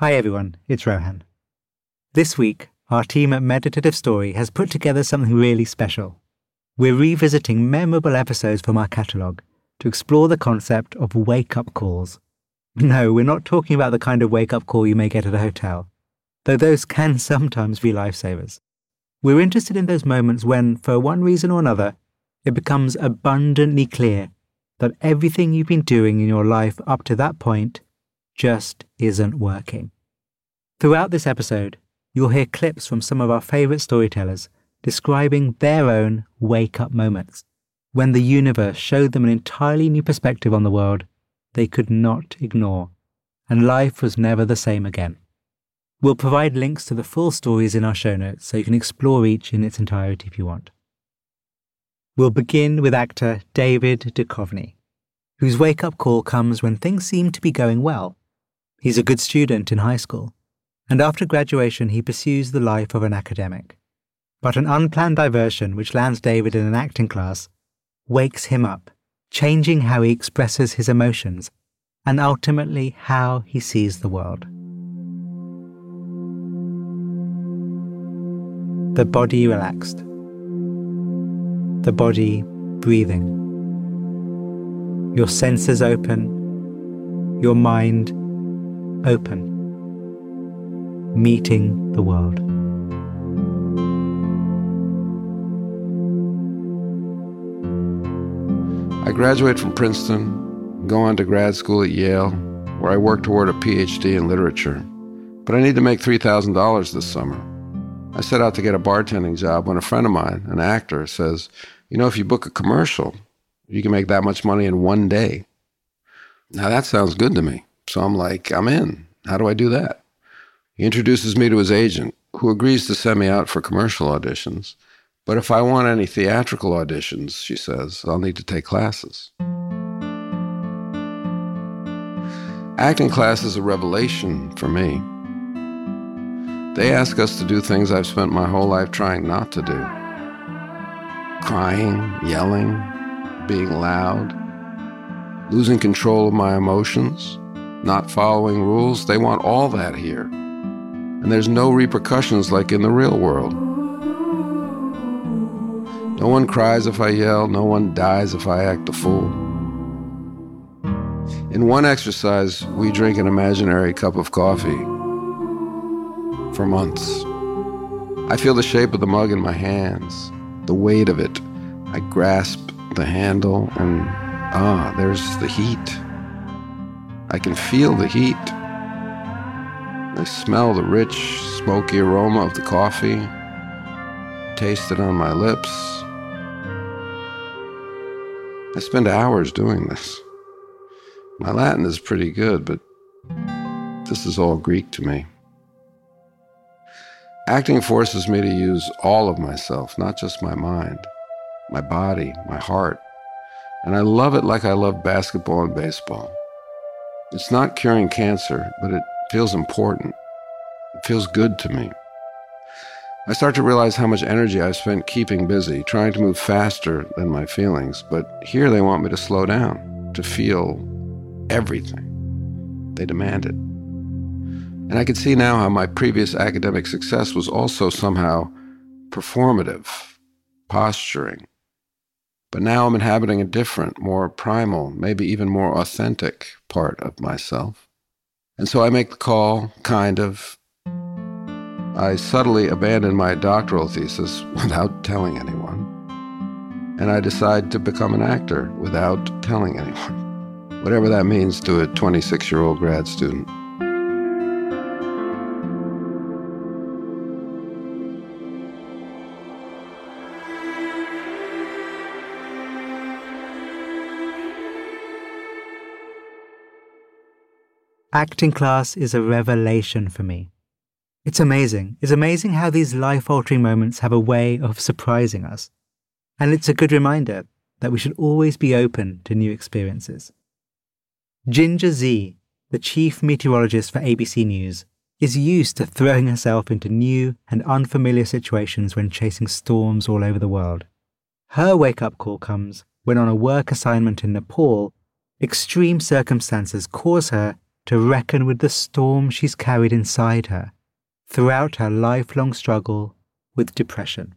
Hi everyone, it's Rohan. This week, our team at Meditative Story has put together something really special. We're revisiting memorable episodes from our catalogue to explore the concept of wake up calls. No, we're not talking about the kind of wake up call you may get at a hotel, though those can sometimes be lifesavers. We're interested in those moments when, for one reason or another, it becomes abundantly clear that everything you've been doing in your life up to that point just isn't working. Throughout this episode, you'll hear clips from some of our favourite storytellers describing their own wake up moments when the universe showed them an entirely new perspective on the world they could not ignore, and life was never the same again. We'll provide links to the full stories in our show notes so you can explore each in its entirety if you want. We'll begin with actor David Duchovny, whose wake up call comes when things seem to be going well. He's a good student in high school, and after graduation, he pursues the life of an academic. But an unplanned diversion, which lands David in an acting class, wakes him up, changing how he expresses his emotions and ultimately how he sees the world. The body relaxed, the body breathing, your senses open, your mind open, meeting the world. I graduate from Princeton, go on to grad school at Yale, where I work toward a PhD in literature. But I need to make $3,000 this summer. I set out to get a bartending job when a friend of mine, an actor, says, You know, if you book a commercial, you can make that much money in one day. Now that sounds good to me. So I'm like, I'm in. How do I do that? He introduces me to his agent, who agrees to send me out for commercial auditions. But if I want any theatrical auditions, she says, I'll need to take classes. Acting class is a revelation for me. They ask us to do things I've spent my whole life trying not to do crying, yelling, being loud, losing control of my emotions, not following rules. They want all that here. And there's no repercussions like in the real world. No one cries if I yell, no one dies if I act a fool. In one exercise, we drink an imaginary cup of coffee for months. I feel the shape of the mug in my hands, the weight of it. I grasp the handle, and ah, there's the heat. I can feel the heat. I smell the rich, smoky aroma of the coffee, taste it on my lips. I spend hours doing this. My Latin is pretty good, but this is all Greek to me. Acting forces me to use all of myself, not just my mind, my body, my heart. And I love it like I love basketball and baseball. It's not curing cancer, but it feels important. It feels good to me. I start to realize how much energy I've spent keeping busy, trying to move faster than my feelings. But here they want me to slow down, to feel everything. They demand it. And I can see now how my previous academic success was also somehow performative, posturing. But now I'm inhabiting a different, more primal, maybe even more authentic part of myself. And so I make the call, kind of, I subtly abandon my doctoral thesis without telling anyone. And I decide to become an actor without telling anyone, whatever that means to a 26 year old grad student. Acting class is a revelation for me. It's amazing. It's amazing how these life altering moments have a way of surprising us. And it's a good reminder that we should always be open to new experiences. Ginger Zee, the chief meteorologist for ABC News, is used to throwing herself into new and unfamiliar situations when chasing storms all over the world. Her wake up call comes when, on a work assignment in Nepal, extreme circumstances cause her to reckon with the storm she's carried inside her throughout her lifelong struggle with depression.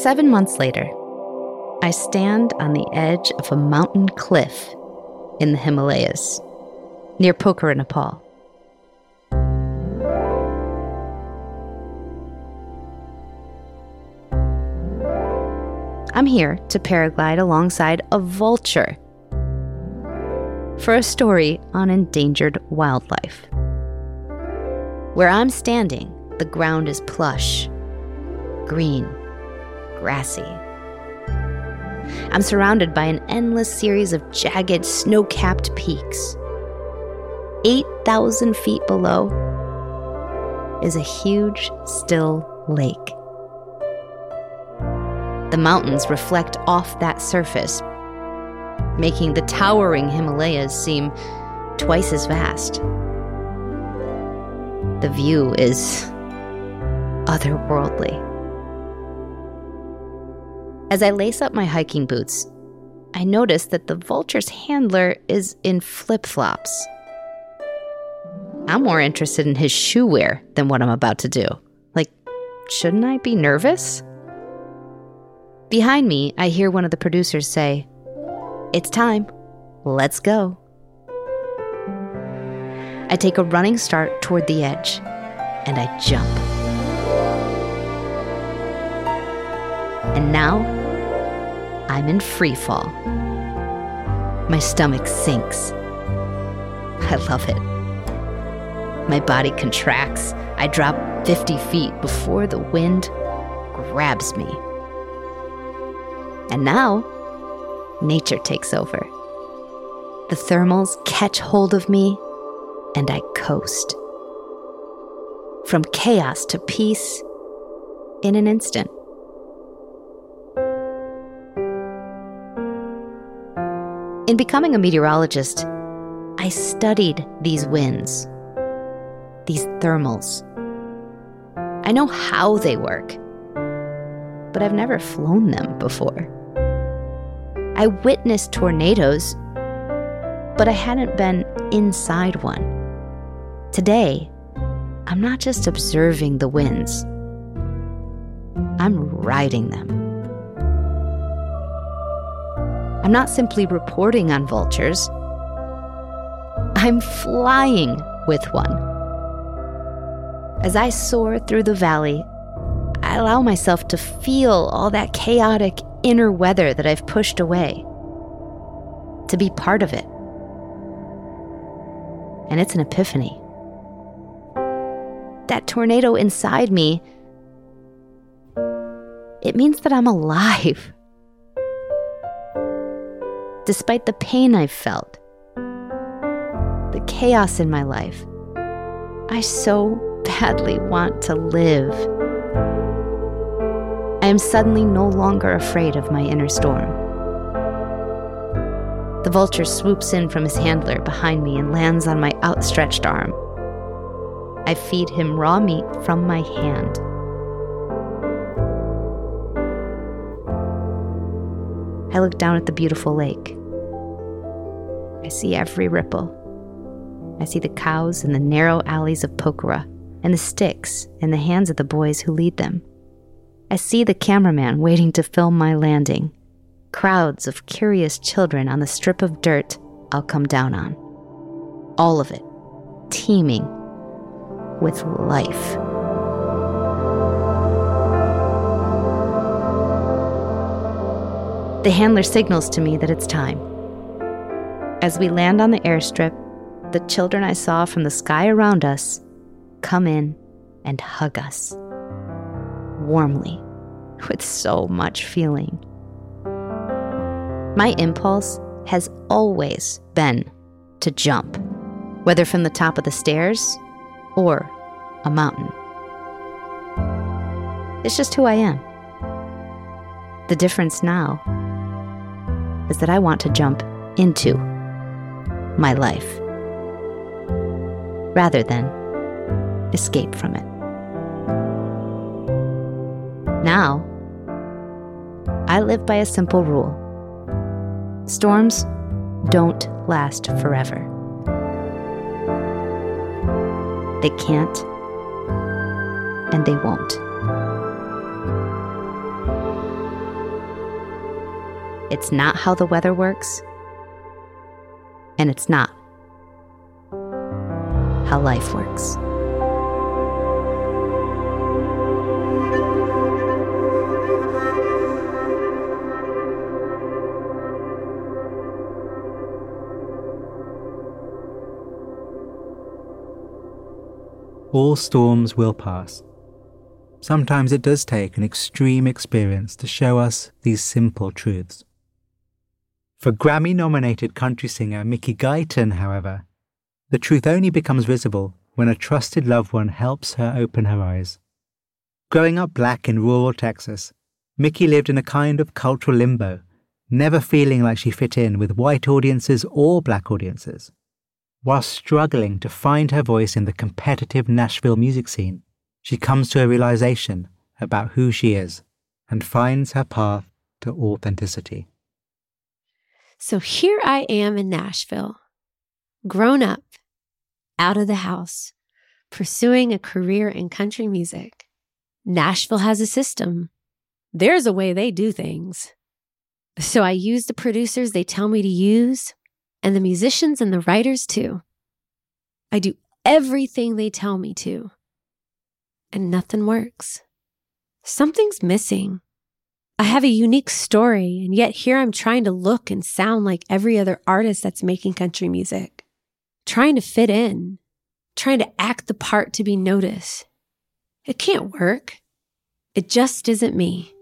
Seven months later, I stand on the edge of a mountain cliff in the Himalayas, near Pokhara, Nepal. I'm here to paraglide alongside a vulture for a story on endangered wildlife. Where I'm standing, the ground is plush, green, grassy. I'm surrounded by an endless series of jagged, snow capped peaks. 8,000 feet below is a huge, still lake. The mountains reflect off that surface, making the towering Himalayas seem twice as vast. The view is otherworldly. As I lace up my hiking boots, I notice that the vulture's handler is in flip flops. I'm more interested in his shoe wear than what I'm about to do. Like, shouldn't I be nervous? Behind me, I hear one of the producers say, It's time. Let's go. I take a running start toward the edge, and I jump. And now, I'm in free fall. My stomach sinks. I love it. My body contracts. I drop 50 feet before the wind grabs me. And now, nature takes over. The thermals catch hold of me, and I coast. From chaos to peace in an instant. In becoming a meteorologist, I studied these winds, these thermals. I know how they work, but I've never flown them before. I witnessed tornadoes, but I hadn't been inside one. Today, I'm not just observing the winds, I'm riding them. I'm not simply reporting on vultures, I'm flying with one. As I soar through the valley, I allow myself to feel all that chaotic inner weather that I've pushed away, to be part of it. And it's an epiphany. That tornado inside me, it means that I'm alive. Despite the pain I've felt, the chaos in my life, I so badly want to live. I am suddenly no longer afraid of my inner storm. The vulture swoops in from his handler behind me and lands on my outstretched arm. I feed him raw meat from my hand. I look down at the beautiful lake. I see every ripple. I see the cows in the narrow alleys of Pokhara and the sticks in the hands of the boys who lead them. I see the cameraman waiting to film my landing, crowds of curious children on the strip of dirt I'll come down on. All of it teeming with life. The handler signals to me that it's time. As we land on the airstrip, the children I saw from the sky around us come in and hug us warmly with so much feeling. My impulse has always been to jump, whether from the top of the stairs or a mountain. It's just who I am. The difference now is that I want to jump into my life rather than escape from it. Now, I live by a simple rule Storms don't last forever. They can't, and they won't. It's not how the weather works, and it's not how life works. All storms will pass. Sometimes it does take an extreme experience to show us these simple truths. For Grammy nominated country singer Mickey Guyton, however, the truth only becomes visible when a trusted loved one helps her open her eyes. Growing up black in rural Texas, Mickey lived in a kind of cultural limbo, never feeling like she fit in with white audiences or black audiences while struggling to find her voice in the competitive Nashville music scene, she comes to a realization about who she is and finds her path to authenticity. So here I am in Nashville, grown up, out of the house, pursuing a career in country music. Nashville has a system. There's a way they do things. So I use the producers they tell me to use and the musicians and the writers too. I do everything they tell me to, and nothing works. Something's missing. I have a unique story, and yet here I'm trying to look and sound like every other artist that's making country music, trying to fit in, trying to act the part to be noticed. It can't work. It just isn't me.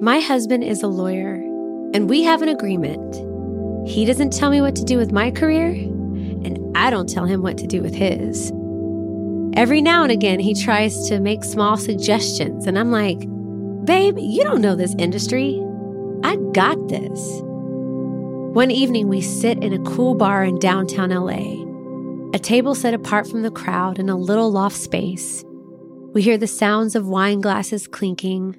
My husband is a lawyer, and we have an agreement he doesn't tell me what to do with my career, and I don't tell him what to do with his. Every now and again, he tries to make small suggestions, and I'm like, babe, you don't know this industry. I got this. One evening, we sit in a cool bar in downtown LA, a table set apart from the crowd in a little loft space. We hear the sounds of wine glasses clinking,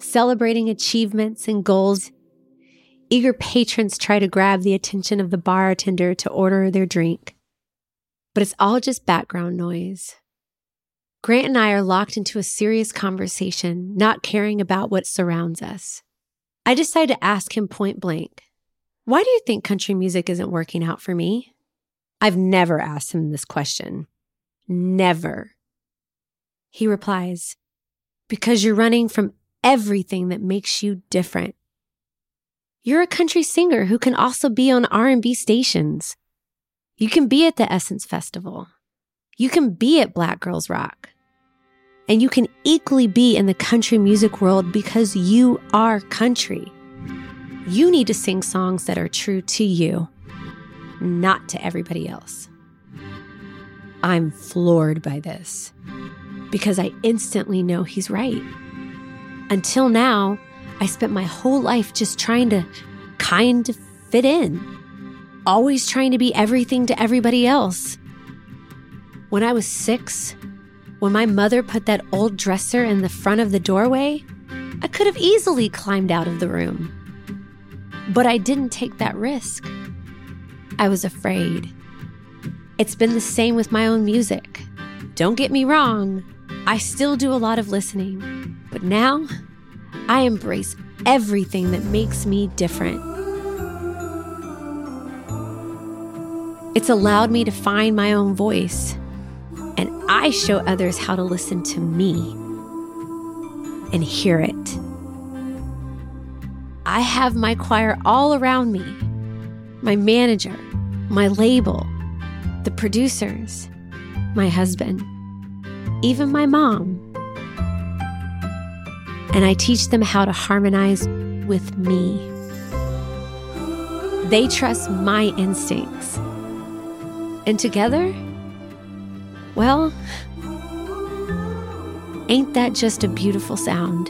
celebrating achievements and goals Eager patrons try to grab the attention of the bartender to order their drink. But it's all just background noise. Grant and I are locked into a serious conversation, not caring about what surrounds us. I decide to ask him point blank, Why do you think country music isn't working out for me? I've never asked him this question. Never. He replies, Because you're running from everything that makes you different. You're a country singer who can also be on R&B stations. You can be at the Essence Festival. You can be at Black Girls Rock. And you can equally be in the country music world because you are country. You need to sing songs that are true to you, not to everybody else. I'm floored by this because I instantly know he's right. Until now, I spent my whole life just trying to kind of fit in, always trying to be everything to everybody else. When I was six, when my mother put that old dresser in the front of the doorway, I could have easily climbed out of the room. But I didn't take that risk. I was afraid. It's been the same with my own music. Don't get me wrong, I still do a lot of listening, but now I embrace everything that makes me different. It's allowed me to find my own voice, and I show others how to listen to me and hear it. I have my choir all around me my manager, my label, the producers, my husband, even my mom and I teach them how to harmonize with me. They trust my instincts. And together, well, ain't that just a beautiful sound?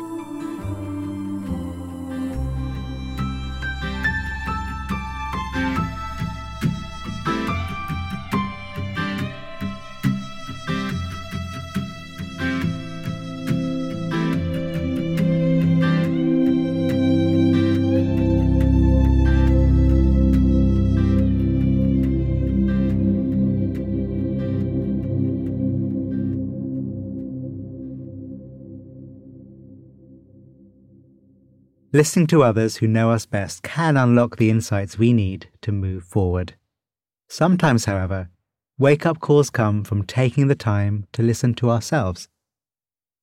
Listening to others who know us best can unlock the insights we need to move forward. Sometimes, however, wake up calls come from taking the time to listen to ourselves.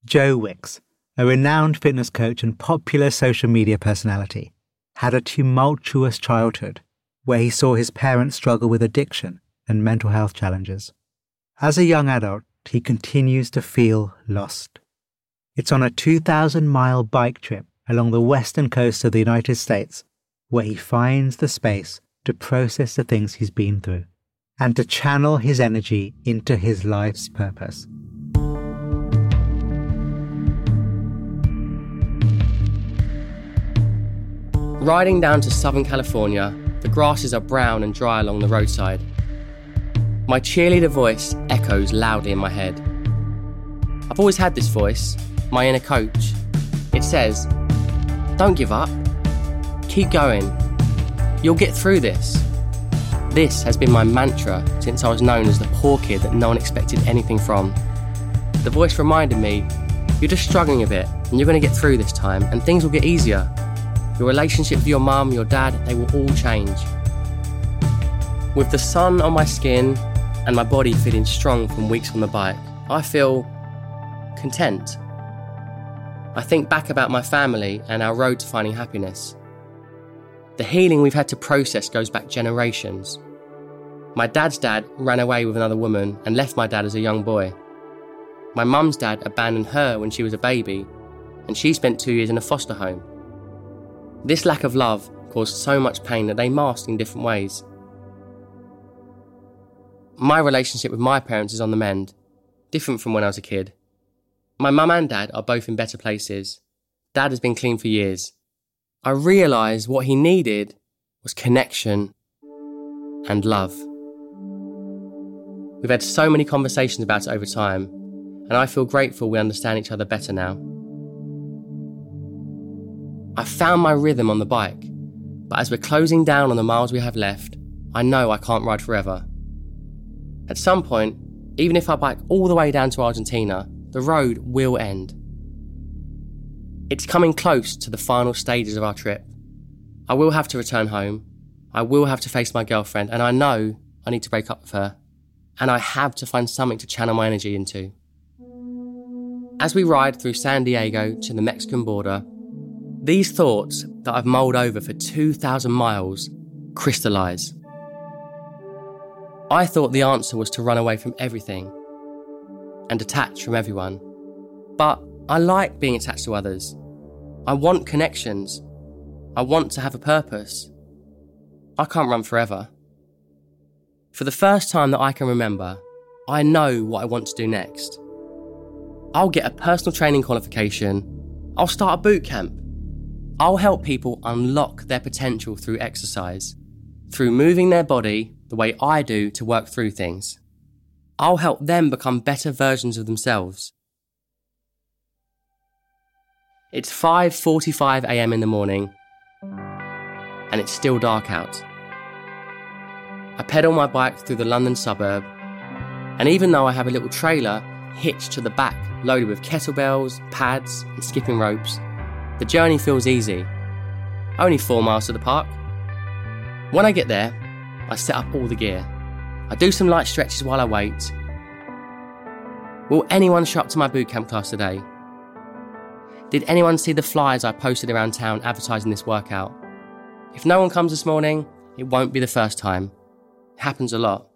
Joe Wicks, a renowned fitness coach and popular social media personality, had a tumultuous childhood where he saw his parents struggle with addiction and mental health challenges. As a young adult, he continues to feel lost. It's on a 2,000 mile bike trip along the western coast of the United States where he finds the space to process the things he's been through and to channel his energy into his life's purpose. Riding down to Southern California, the grasses are brown and dry along the roadside. My cheerleader voice echoes loudly in my head. I've always had this voice, my inner coach. It says, Don't give up. Keep going. You'll get through this. This has been my mantra since I was known as the poor kid that no one expected anything from. The voice reminded me, You're just struggling a bit, and you're going to get through this time, and things will get easier. Your relationship with your mum, your dad, they will all change. With the sun on my skin and my body feeling strong from weeks on the bike, I feel content. I think back about my family and our road to finding happiness. The healing we've had to process goes back generations. My dad's dad ran away with another woman and left my dad as a young boy. My mum's dad abandoned her when she was a baby, and she spent two years in a foster home. This lack of love caused so much pain that they masked in different ways. My relationship with my parents is on the mend, different from when I was a kid. My mum and dad are both in better places. Dad has been clean for years. I realised what he needed was connection and love. We've had so many conversations about it over time, and I feel grateful we understand each other better now. I found my rhythm on the bike, but as we're closing down on the miles we have left, I know I can't ride forever. At some point, even if I bike all the way down to Argentina, the road will end. It's coming close to the final stages of our trip. I will have to return home. I will have to face my girlfriend, and I know I need to break up with her. And I have to find something to channel my energy into. As we ride through San Diego to the Mexican border, these thoughts that I've mulled over for 2,000 miles crystallize. I thought the answer was to run away from everything and detach from everyone. But I like being attached to others. I want connections. I want to have a purpose. I can't run forever. For the first time that I can remember, I know what I want to do next. I'll get a personal training qualification. I'll start a boot camp. I'll help people unlock their potential through exercise, through moving their body the way I do to work through things. I'll help them become better versions of themselves. It's 5:45 a.m. in the morning and it's still dark out. I pedal my bike through the London suburb, and even though I have a little trailer hitched to the back loaded with kettlebells, pads, and skipping ropes, the journey feels easy. Only 4 miles to the park. When I get there, I set up all the gear. I do some light stretches while I wait. Will anyone show up to my bootcamp class today? Did anyone see the flyers I posted around town advertising this workout? If no one comes this morning, it won't be the first time. It happens a lot.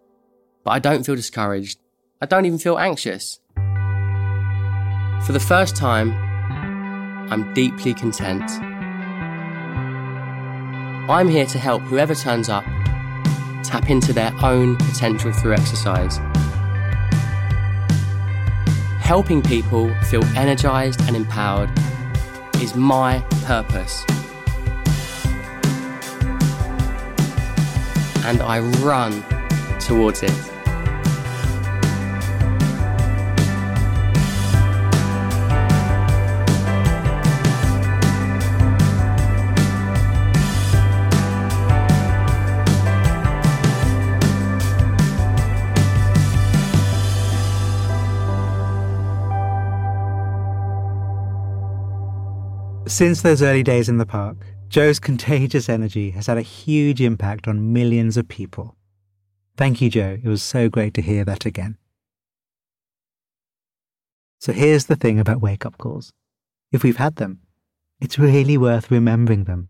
But I don't feel discouraged. I don't even feel anxious. For the first time, I'm deeply content. I'm here to help whoever turns up tap into their own potential through exercise. Helping people feel energized and empowered is my purpose. And I run towards it. Since those early days in the park, Joe's contagious energy has had a huge impact on millions of people. Thank you, Joe. It was so great to hear that again. So here's the thing about wake up calls. If we've had them, it's really worth remembering them,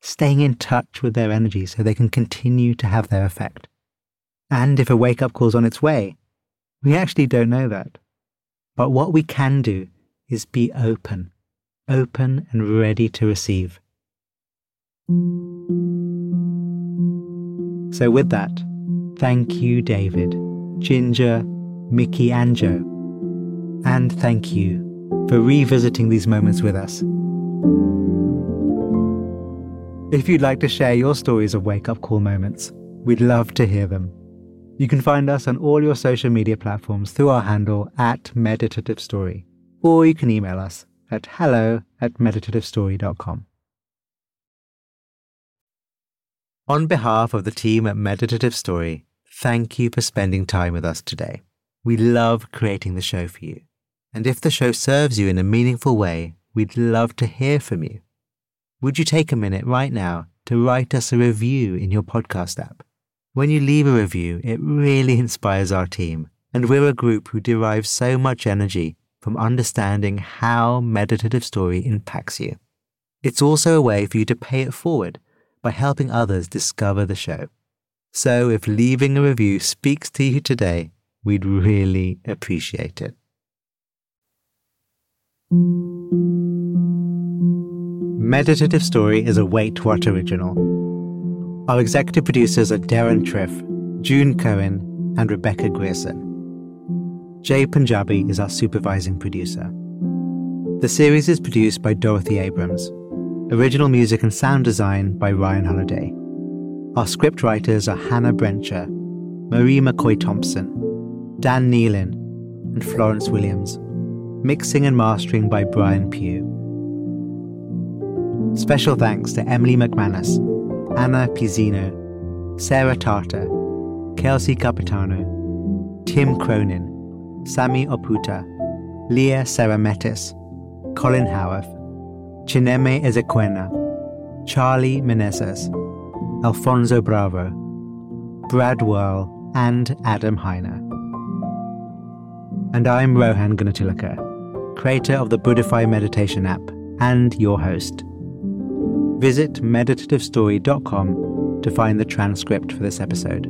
staying in touch with their energy so they can continue to have their effect. And if a wake up call's on its way, we actually don't know that. But what we can do is be open, open and ready to receive. So, with that, thank you, David, Ginger, Mickey, and Joe. And thank you for revisiting these moments with us. If you'd like to share your stories of wake up call moments, we'd love to hear them. You can find us on all your social media platforms through our handle at Meditative Story, or you can email us at hello at meditativestory.com. On behalf of the team at Meditative Story, thank you for spending time with us today. We love creating the show for you. And if the show serves you in a meaningful way, we'd love to hear from you. Would you take a minute right now to write us a review in your podcast app? When you leave a review, it really inspires our team, and we're a group who derive so much energy from understanding how meditative story impacts you. It's also a way for you to pay it forward by helping others discover the show. So if leaving a review speaks to you today, we'd really appreciate it. Meditative Story is a Wait What original. Our executive producers are Deron Triff, June Cohen, and Rebecca Grierson. Jay Punjabi is our supervising producer. The series is produced by Dorothy Abrams. Original music and sound design by Ryan Holladay. Our script writers are Hannah Brencher, Marie McCoy Thompson, Dan Nealon, and Florence Williams. Mixing and mastering by Brian Pugh. Special thanks to Emily McManus, Anna Pizzino, Sarah Tartar, Kelsey Capitano, Tim Cronin, Sami Oputa, Leah Sarametis, Colin Howarth, Chineme Ezequena, Charlie Menezes, Alfonso Bravo, Brad Whirl, and Adam Heiner. And I'm Rohan Gunatillake, creator of the Buddhify Meditation app and your host. Visit meditativestory.com to find the transcript for this episode.